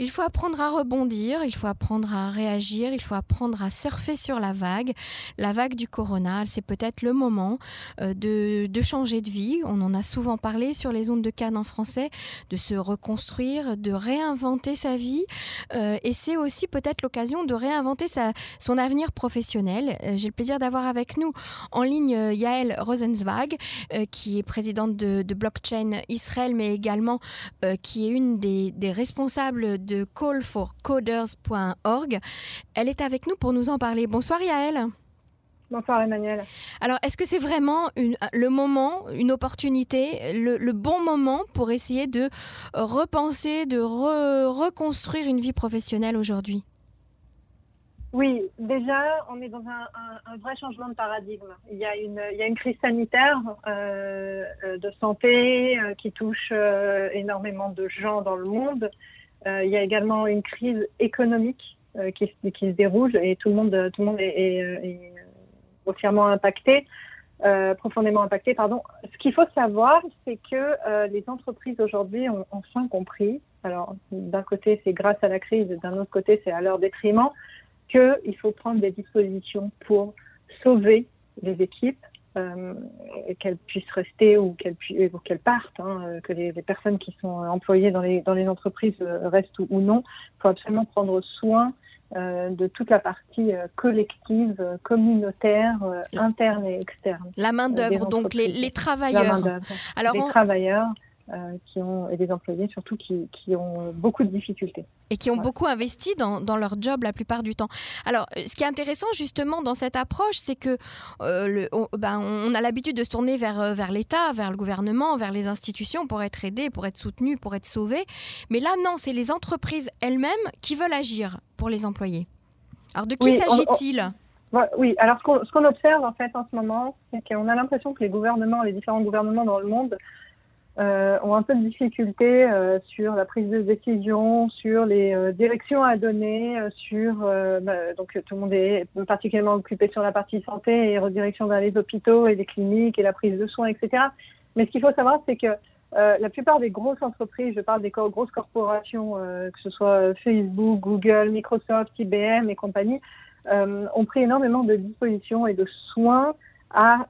Il faut apprendre à rebondir, il faut apprendre à réagir, il faut apprendre à surfer sur la vague. La vague du corona, c'est peut-être le moment euh, de, changer de vie. On en a souvent parlé sur les ondes de Cannes en français, de se reconstruire, de réinventer sa vie. Euh, et c'est aussi peut-être l'occasion de réinventer son avenir professionnel. Euh, j'ai le plaisir d'avoir avec nous en ligne Yael Rosenzweig, qui est présidente de, Blockchain Israël, mais également qui est une des, des responsables de callforcoders.org. Elle est avec nous pour nous en parler. Bonsoir Yael. Bonsoir Emmanuel. Alors, est-ce que c'est vraiment le moment, une opportunité, le, bon moment pour essayer de repenser, de reconstruire une vie professionnelle aujourd'hui? Oui, déjà, on est dans un, vrai changement de paradigme. Il y a une, il y a une crise sanitaire euh, de santé euh, qui touche euh, énormément de gens dans le monde. Euh, il y a également une crise économique euh, qui, qui, se déroule et tout le monde, tout le monde est, est, est impacté. Euh, profondément impacté. Pardon. Ce qu'il faut savoir, c'est que euh, les entreprises aujourd'hui ont enfin compris, alors d'un côté c'est grâce à la crise, d'un autre côté c'est à leur détriment, qu'il faut prendre des dispositions pour sauver les équipes, euh, qu'elles puissent rester ou qu'elles qu'elles partent, hein, euh, que les, les, personnes qui sont employées dans les, dans les entreprises euh, restent ou, ou non. Il faut absolument prendre soin euh, de toute la partie euh, collective, communautaire, interne et externe. La main d'œuvre, donc les, les travailleurs. Alors les travailleurs. Euh, qui ont, et des employés surtout qui, qui, ont beaucoup de difficultés. Et qui ont beaucoup investi dans, dans, leur job la plupart du temps. Alors, euh, ce qui est intéressant justement dans cette approche, c'est que euh, le, on, ben, on, a l'habitude de se tourner vers, vers l'État, vers le gouvernement, vers les institutions pour être aidés, pour être soutenus, pour être sauvés. Mais là, non, c'est les entreprises elles-mêmes qui veulent agir pour les employés. Alors, de qui oui, s'agit-il? Oui, alors ce qu'on observe en fait en ce moment, c'est qu'on a l'impression que les gouvernements, les différents gouvernements dans le monde, euh, ont un peu de difficultés euh, sur la prise de décision, sur les euh, directions à donner, euh, sur bah, donc tout le monde est particulièrement occupé sur la partie santé et redirection vers les hôpitaux et les cliniques et la prise de soins, etc. Mais ce qu'il faut savoir, c'est que la plupart des grosses entreprises, je parle des grosses corporations, que ce soit Facebook, Google, Microsoft, IBM et compagnie, ont pris énormément de dispositions et de soins à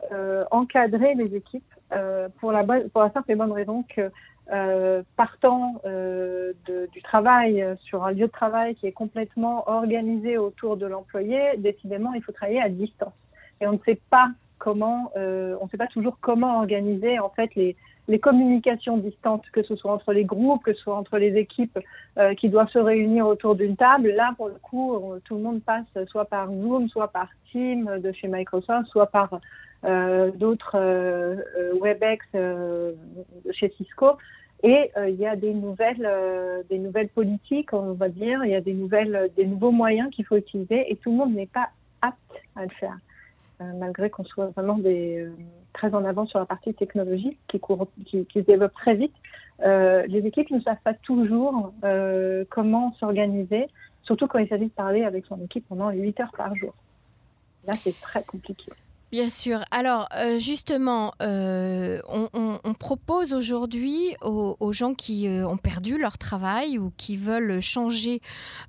encadrer les équipes euh, pour, la bonne, pour la simple et bonne raison que euh, partant euh, de, du travail sur un lieu de travail qui est complètement organisé autour de l'employé, décidément, il faut travailler à distance. Et on ne sait pas comment, euh, on ne sait pas toujours comment organiser en fait les, les communications distantes, que ce soit entre les groupes, que ce soit entre les équipes euh, qui doivent se réunir autour d'une table. Là, pour le coup, tout le monde passe soit par Zoom, soit par Teams de chez Microsoft, soit par euh, d'autres euh, WebEx chez Cisco. Et il y a des nouvelles, des nouvelles politiques, on va dire. Il y a des nouvelles, des nouveaux moyens qu'il faut utiliser, et tout le monde n'est pas apte à le faire. Malgré qu'on soit vraiment des, très en avant sur la partie technologique qui, court, se développe très vite, euh, les équipes ne savent pas toujours euh, comment s'organiser, surtout quand il s'agit de parler avec son équipe pendant 8 heures par jour. Là, c'est très compliqué. Bien sûr. Alors, euh, justement, euh, on, on, on, propose aujourd'hui aux, aux, gens qui euh, ont perdu leur travail ou qui veulent changer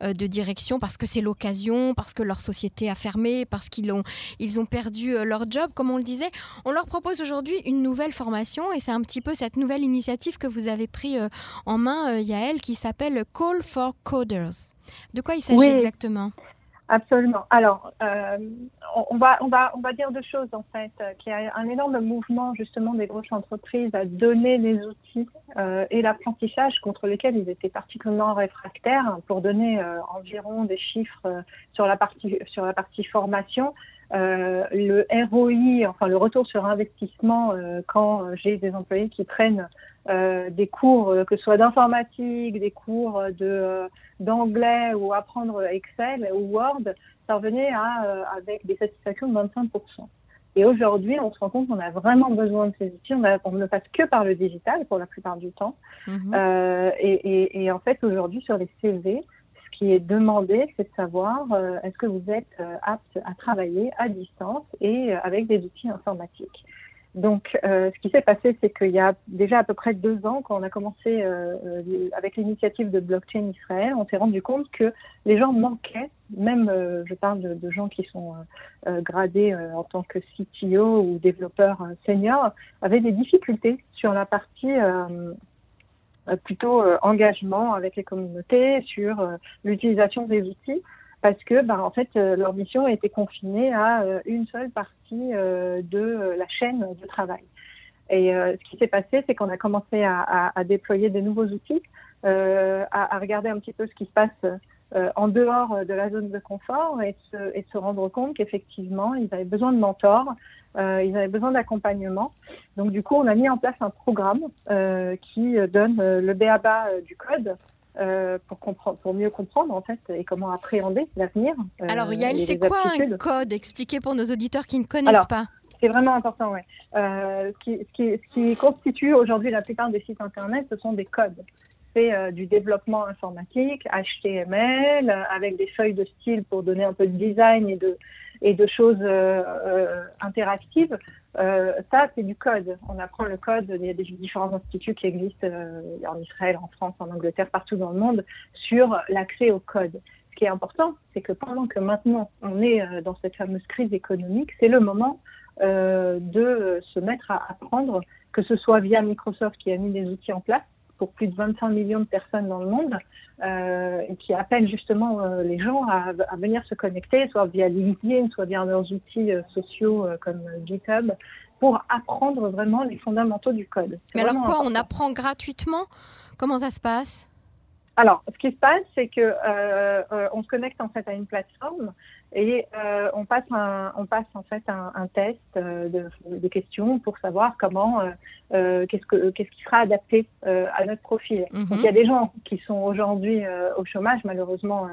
de direction parce que c'est l'occasion, parce que leur société a fermé, parce qu'ils ont, ils ont perdu leur job, comme on le disait, on leur propose aujourd'hui une nouvelle formation et c'est un petit peu cette nouvelle initiative que vous avez pris en main, Yael, qui s'appelle Call for Coders. De quoi il s'agit oui. exactement? Absolument. Alors, euh, on, va, on, va, on va dire deux choses en fait. Euh, qu'il y a un énorme mouvement justement des grosses entreprises à donner les outils euh, et l'apprentissage contre lesquels ils étaient particulièrement réfractaires pour donner environ des chiffres sur la partie sur la partie formation. Le ROI, enfin le retour sur investissement quand j'ai des employés qui prennent euh, des cours, euh, que ce soit d'informatique, des cours de euh, d'anglais ou apprendre Excel ou Word, ça revenait à avec des satisfactions de 25%. Et aujourd'hui, on se rend compte qu'on a vraiment besoin de ces outils. On, a, on, ne passe que par le digital pour la plupart du temps. Mmh. Euh, et, et, et, en fait, aujourd'hui, sur les CV, ce qui est demandé, c'est de savoir euh, est-ce que vous êtes apte à travailler à distance et avec des outils informatiques. Donc, euh, ce qui s'est passé, c'est qu'il y a déjà à peu près deux ans, quand on a commencé euh, euh, avec l'initiative de Blockchain Israël, on s'est rendu compte que les gens manquaient, même je parle de, de, gens qui sont gradés en tant que CTO ou développeurs seniors, avaient des difficultés sur la partie plutôt engagement avec les communautés, sur l'utilisation des outils parce que bah, en fait leur mission été confinée à une seule partie euh, de la chaîne de travail. Et euh, ce qui s'est passé, c'est qu'on a commencé à, déployer des nouveaux outils, euh, à, regarder un petit peu ce qui se passe en dehors de la zone de confort et de se, rendre compte qu'effectivement, ils avaient besoin de mentors, ils avaient besoin d'accompagnement. Donc du coup, on a mis en place un programme qui donne le BABA du code euh, pour, comprendre, pour mieux comprendre en fait et comment appréhender l'avenir. Euh, Alors Yael, c'est quoi un code Expliquez pour nos auditeurs qui ne connaissent pas. C'est vraiment important, ouais. Euh, ce, qui, ce, qui, ce, qui, constitue aujourd'hui la plupart des sites internet, ce sont des codes. C'est du développement informatique, HTML, avec des feuilles de style pour donner un peu de design et de, choses interactives. Euh, ça, c'est du code. On apprend le code. Il y a différents instituts qui existent euh, en Israël, en France, en Angleterre, partout dans le monde, sur l'accès au code. Ce qui est important, c'est que pendant que maintenant on est euh, dans cette fameuse crise économique, c'est le moment euh, de se mettre à apprendre, que ce soit via Microsoft qui a mis des outils en place, pour plus de 25 millions de personnes dans le monde euh, et qui appellent justement euh, les gens à, venir se connecter, soit via LinkedIn, soit via leurs outils euh, sociaux comme GitHub, pour apprendre vraiment les fondamentaux du code. Mais alors quoi, on apprend gratuitement? Comment ça se passe? Alors, ce qui se passe, c'est que on se connecte en fait à une plateforme et euh, on passe un, on passe en fait un, un test euh, de, de, questions pour savoir comment euh, euh qu'est-ce que qu'est-ce qui sera adapté euh, à notre profil. Mhm. Donc il y a des gens qui sont aujourd'hui au chômage malheureusement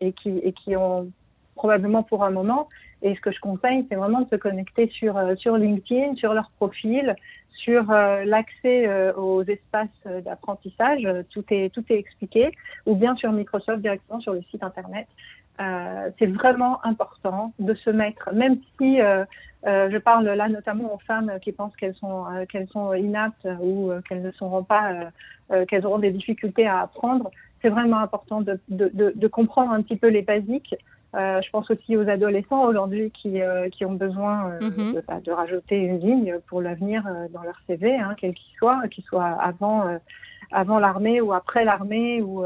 et qui et qui ont probablement pour un moment. Et ce que je conseille, c'est vraiment de se connecter sur sur LinkedIn, sur leur profil, sur l'accès aux espaces d'apprentissage. tout est tout est expliqué, ou bien sur Microsoft directement sur le site internet. Euh, c'est vraiment important de se mettre, même si euh, euh, je parle là notamment aux femmes qui pensent qu'elles sont qu'elles sont inaptes ou qu'elles ne seront pas, qu'elles auront des difficultés à apprendre. C'est vraiment important de, de, de, de, comprendre un petit peu les basiques. je pense aussi aux adolescents aujourd'hui qui, qui ont besoin de, bah, de, rajouter une ligne pour l'avenir dans leur CV, hein, quel qu'il soit, qu'il soit avant, avant l'armée ou après l'armée ou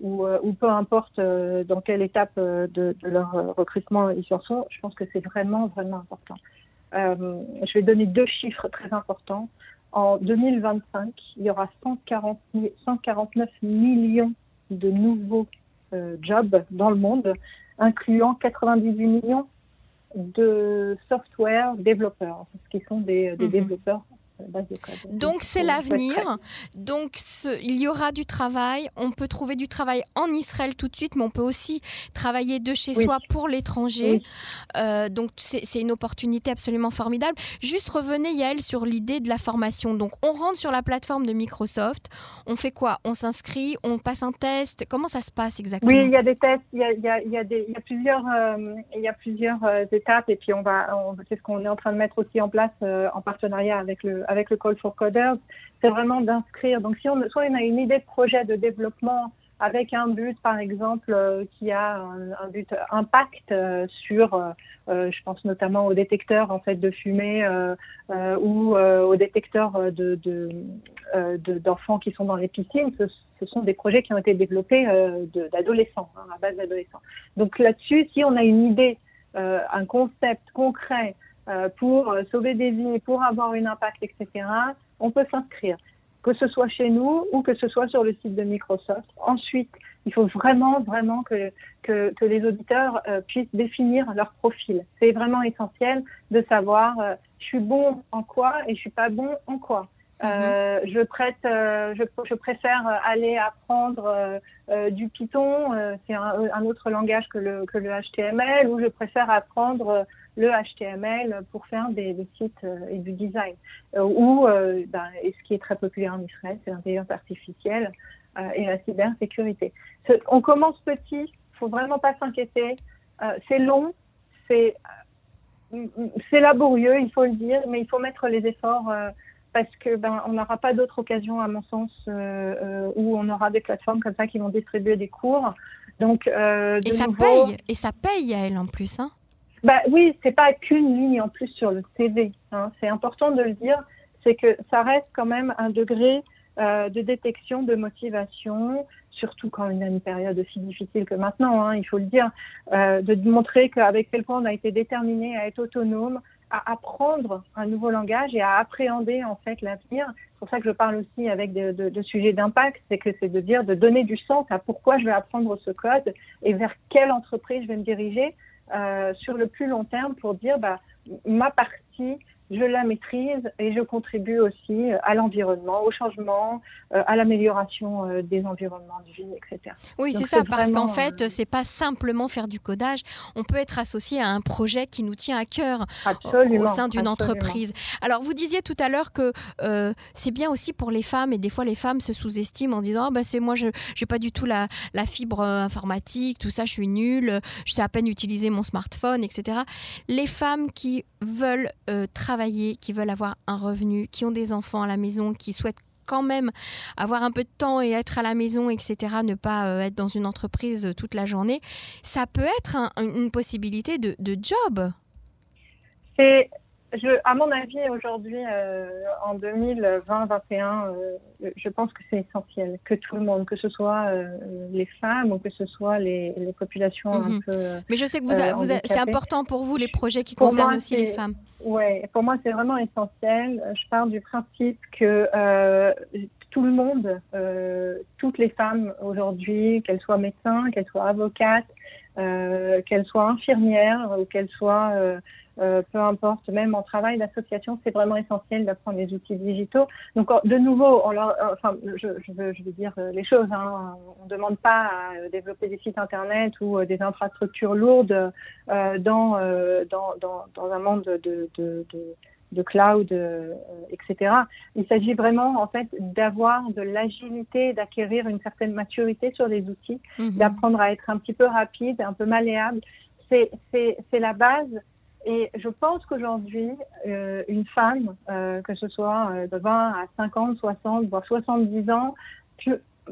ou, euh, ou peu importe euh, dans quelle étape euh, de, de, leur recrutement ils en sont, je pense que c'est vraiment, vraiment important. je vais donner deux chiffres très importants. En 2025, il y aura 140, 149 millions de nouveaux jobs dans le monde, incluant 98 millions de software développeurs, ce qui sont des, des mhm. développeurs donc c'est l'avenir. Donc il y aura du travail. On peut trouver du travail en Israël tout de suite, mais on peut aussi travailler de chez soi pour l'étranger. Euh, donc c'est une opportunité absolument formidable. Juste revenez Yael sur l'idée de la formation. Donc on rentre sur la plateforme de Microsoft. On fait quoi? On s'inscrit, on passe un test. Comment ça se passe exactement? Oui, il y a des tests. Il y a, il y a, des, il y a plusieurs, euh, il y a plusieurs euh, étapes. Et puis on va, c'est ce qu'on est en train de mettre aussi en place en partenariat avec le avec le Call for Coders, c'est vraiment d'inscrire. Donc, si on, soit on a une idée de projet de développement avec un but, par exemple, euh, qui a un, but impact euh, sur, euh, je pense notamment aux détecteurs en fait de fumée ou aux détecteurs de, d'enfants qui sont dans les piscines. Ce, sont des projets qui ont été développés d'adolescents, hein, à base d'adolescents. Donc là-dessus, si on a une idée, un concept concret euh, pour euh, sauver des vies, pour avoir un impact, etc., on peut s'inscrire, que ce soit chez nous ou que ce soit sur le site de Microsoft. Ensuite, il faut vraiment, vraiment que, que, que les auditeurs euh, puissent définir leur profil. C'est vraiment essentiel de savoir je suis bon en quoi et je suis pas bon en quoi. Euh, mhm. je prête, euh, je, je, préfère aller apprendre euh, du Python, c'est un, un, autre langage que le, que le HTML, ou je préfère apprendre le HTML pour faire des, des sites et du design. ou, ben, et ce qui est très populaire en Israël, c'est l'intelligence artificielle et la cybersécurité. On commence petit, faut vraiment pas s'inquiéter. c'est long, c'est laborieux, il faut le dire, mais il faut mettre les efforts parce que ben on n'aura pas d'autre occasion, à mon sens, où on aura des plateformes comme ça qui vont distribuer des cours. Donc et ça paye, et ça paye à elle en plus, hein. Bah oui, c'est pas qu'une ligne en plus sur le CV. Hein. C'est important de le dire, c'est que ça reste quand même un degré euh, de détection, de motivation, surtout quand on a une période aussi difficile que maintenant, hein, il faut le dire, euh, de montrer qu'avec quel point on a été déterminé à être autonome, à apprendre un nouveau langage et à appréhender en fait l'avenir. C'est pour ça que je parle aussi avec de, sujets d'impact, c'est que c'est de dire, de donner du sens à pourquoi je vais apprendre ce code et vers quelle entreprise je vais me diriger euh, sur le plus long terme pour dire bah, ma partie je la maîtrise et je contribue aussi à l'environnement, au changement, euh, à l'amélioration euh, des environnements de vie, etc. Oui, c'est ça, parce qu'en fait, euh, c'est pas simplement faire du codage. On peut être associé à un projet qui nous tient à cœur au sein d'une entreprise. Alors, vous disiez tout à l'heure que c'est bien aussi pour les femmes, et des fois les femmes se sous-estiment en disant oh, bah, c'est moi, je n'ai pas du tout la, la fibre informatique, tout ça, je suis nulle, je sais à peine utiliser mon smartphone, etc. Les femmes qui veulent travailler qui veulent avoir un revenu, qui ont des enfants à la maison, qui souhaitent quand même avoir un peu de temps et être à la maison, etc., ne pas euh, être dans une entreprise euh, toute la journée, ça peut être une possibilité de, de job. C'est je, à mon avis, aujourd'hui, euh, en 2020-2021, euh, je pense que c'est essentiel que tout le monde, que ce soit euh, les femmes ou que ce soit les, les populations un mhm. peu. Mais je sais que vous, vous c'est important pour vous les projets qui concernent aussi les femmes. Oui, pour moi, c'est vraiment essentiel. Je pars du principe que tout le monde, toutes les femmes aujourd'hui, qu'elles soient médecins, qu'elles soient avocates, qu'elles soient infirmières ou qu'elles soient euh, peu importe, même en travail d'association, c'est vraiment essentiel d'apprendre les outils digitaux. Donc, de nouveau, on leur, euh, enfin, je, je, veux, je veux dire euh, les choses. Hein. On ne demande pas à développer des sites internet ou des infrastructures lourdes euh, dans, dans, dans, dans, un monde de, de, de, de cloud, etc. Il s'agit vraiment en fait d'avoir de l'agilité, d'acquérir une certaine maturité sur les outils, mhm. d'apprendre à être un petit peu rapide, un peu malléable. C'est la base et je pense qu'aujourd'hui, euh, une femme, euh, que ce soit euh, de 20 à 50, 60, voire 70 ans,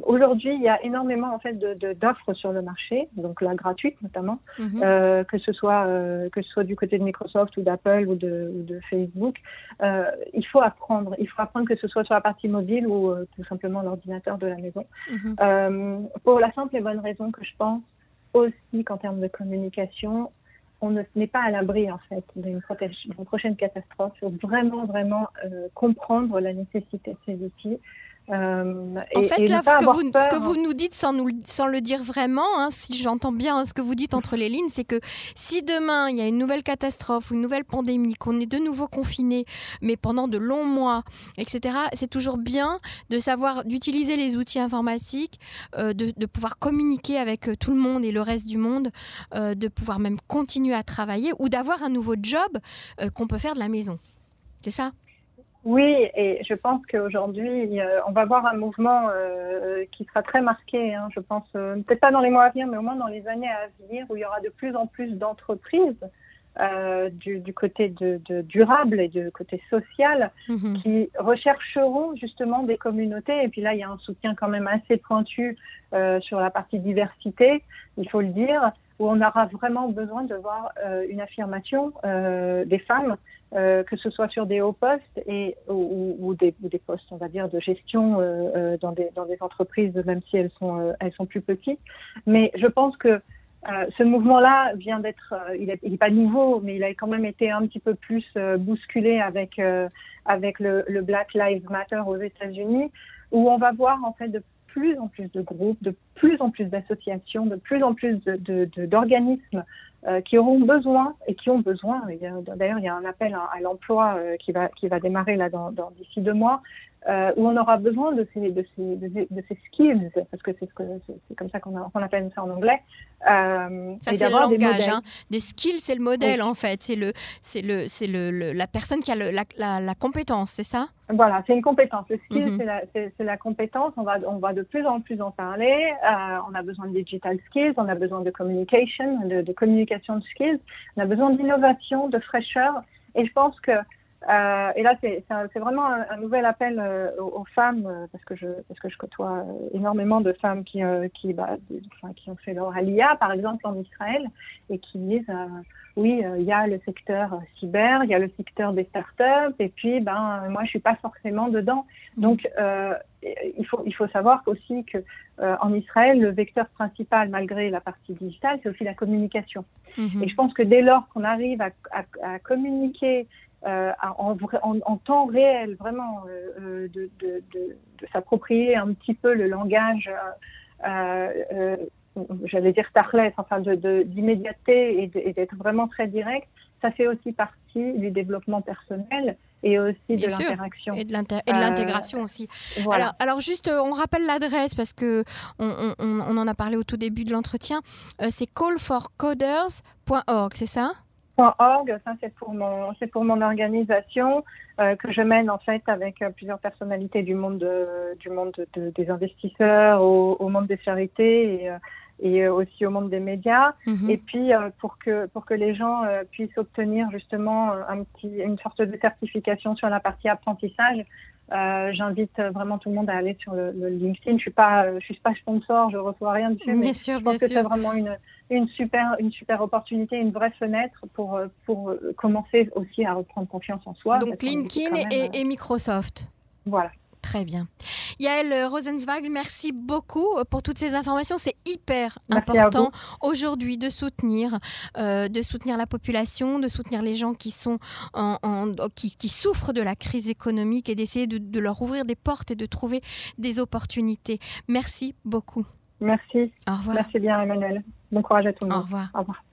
aujourd'hui, il y a énormément en fait d'offres sur le marché, donc la gratuite notamment, mhm. euh, que ce soit que ce soit du côté de Microsoft ou d'Apple ou de, ou de, Facebook. Il faut apprendre, il faut apprendre que ce soit sur la partie mobile ou tout simplement l'ordinateur de la maison, mhm. pour la simple et bonne raison que je pense aussi qu'en termes de communication, on ne n'est pas à l'abri en fait d'une prochaine catastrophe. Il faut vraiment vraiment euh, comprendre la nécessité de ces outils euh, en fait, là, ce que, vous, ce que, vous, nous dites sans, nous, sans le dire vraiment, hein, si j'entends bien ce que vous dites entre les lignes, c'est que si demain il y a une nouvelle catastrophe ou une nouvelle pandémie, qu'on est de nouveau confiné, mais pendant de longs mois, etc., c'est toujours bien de savoir, d'utiliser les outils informatiques, euh, de, de, pouvoir communiquer avec euh, tout le monde et le reste du monde, euh, de pouvoir même continuer à travailler ou d'avoir un nouveau job qu'on peut faire de la maison. C'est ça? Oui, et je pense qu'aujourd'hui, on va voir un mouvement euh, qui sera très marqué, hein, je pense, euh, peut-être pas dans les mois à venir, mais au moins dans les années à venir, où il y aura de plus en plus d'entreprises euh, du, du, côté de, de, durable et du côté social mhm. qui rechercheront justement des communautés. Et puis là, il y a un soutien quand même assez pointu euh, sur la partie diversité, il faut le dire, où on aura vraiment besoin de voir euh, une affirmation des femmes, que ce soit sur des hauts postes et, ou, ou, des, ou des, postes, on va dire, de gestion dans, des, dans des entreprises, même si elles sont, elles sont plus petites. Mais je pense que ce mouvement-là vient d'être, il n'est pas nouveau, mais il a quand même été un petit peu plus bousculé avec, avec le, Black Lives Matter aux États-Unis, où on va voir en fait de plus en plus de groupes, de plus en plus d'associations, de plus en plus d'organismes euh, qui auront besoin et qui ont besoin. D'ailleurs, il y a un appel à, l'emploi euh, qui va qui va démarrer là dans d'ici deux mois euh, où on aura besoin de ces, de ces, de ces, skills, parce que c'est ce comme ça qu'on appelle ça en anglais. Euh, ça, c'est le langage. Hein. Des skills, c'est le modèle, en fait. C'est le, le, c'est le, la personne qui a le, la, la, la, compétence, c'est ça? Voilà, c'est une compétence. Le skill, mhm. c'est, la, compétence. On va, on va de plus en plus en parler. Euh, on a besoin de digital skills, on a besoin de communication, de, de communication skills. On a besoin d'innovation, de fraîcheur. Et je pense que euh, et là, c'est vraiment un, nouvel appel euh, aux, femmes, euh, parce que je côtoie énormément de femmes bah, qui ont fait leur alia, par exemple en Israël, et qui disent oui, il y a le secteur cyber, il y a le secteur des startups, et puis ben moi je suis pas forcément dedans. Donc il faut il faut savoir aussi que en Israël, le vecteur principal, malgré la partie digitale, c'est aussi la communication. Mm-hmm. Et je pense que dès lors qu'on arrive à, à, à communiquer euh, en, en, temps réel, vraiment, euh, euh, de, de, de, de s'approprier un petit peu le langage, euh, j'allais dire tarless, enfin d'immédiateté et d'être vraiment très direct, ça fait aussi partie du développement personnel et aussi de l'interaction. Et de l'intégration aussi. Alors, alors, juste, on rappelle l'adresse parce que on, on, on, en a parlé au tout début de l'entretien. c'est callforcoders.org, c'est ça .org, ça c'est pour mon c'est pour mon organisation euh, que je mène en fait avec euh, plusieurs personnalités du monde de, du monde de, des investisseurs, au, au, monde des charités et, euh, et aussi au monde des médias. Mhm. Et puis pour que pour que les gens puissent obtenir justement un petit une sorte de certification sur la partie apprentissage, euh, J'invite vraiment tout le monde à aller sur le, le, LinkedIn. Je suis pas, je suis pas sponsor, je reçois rien dessus, mais sûr, je pense que c'est vraiment une, une super, une super opportunité, une vraie fenêtre pour pour commencer aussi à reprendre confiance en soi. Donc LinkedIn et, et Microsoft. Voilà. Très bien. Yael Rosenzweig, merci beaucoup euh, pour toutes ces informations. C'est hyper important aujourd'hui de soutenir, euh, de soutenir la population, de soutenir les gens qui sont en, qui, souffrent de la crise économique et d'essayer de, de leur ouvrir des portes et de trouver des opportunités. Merci beaucoup. Merci. Au revoir. Merci bien, Emmanuel. Bon courage à tout le monde. Au revoir. Au revoir.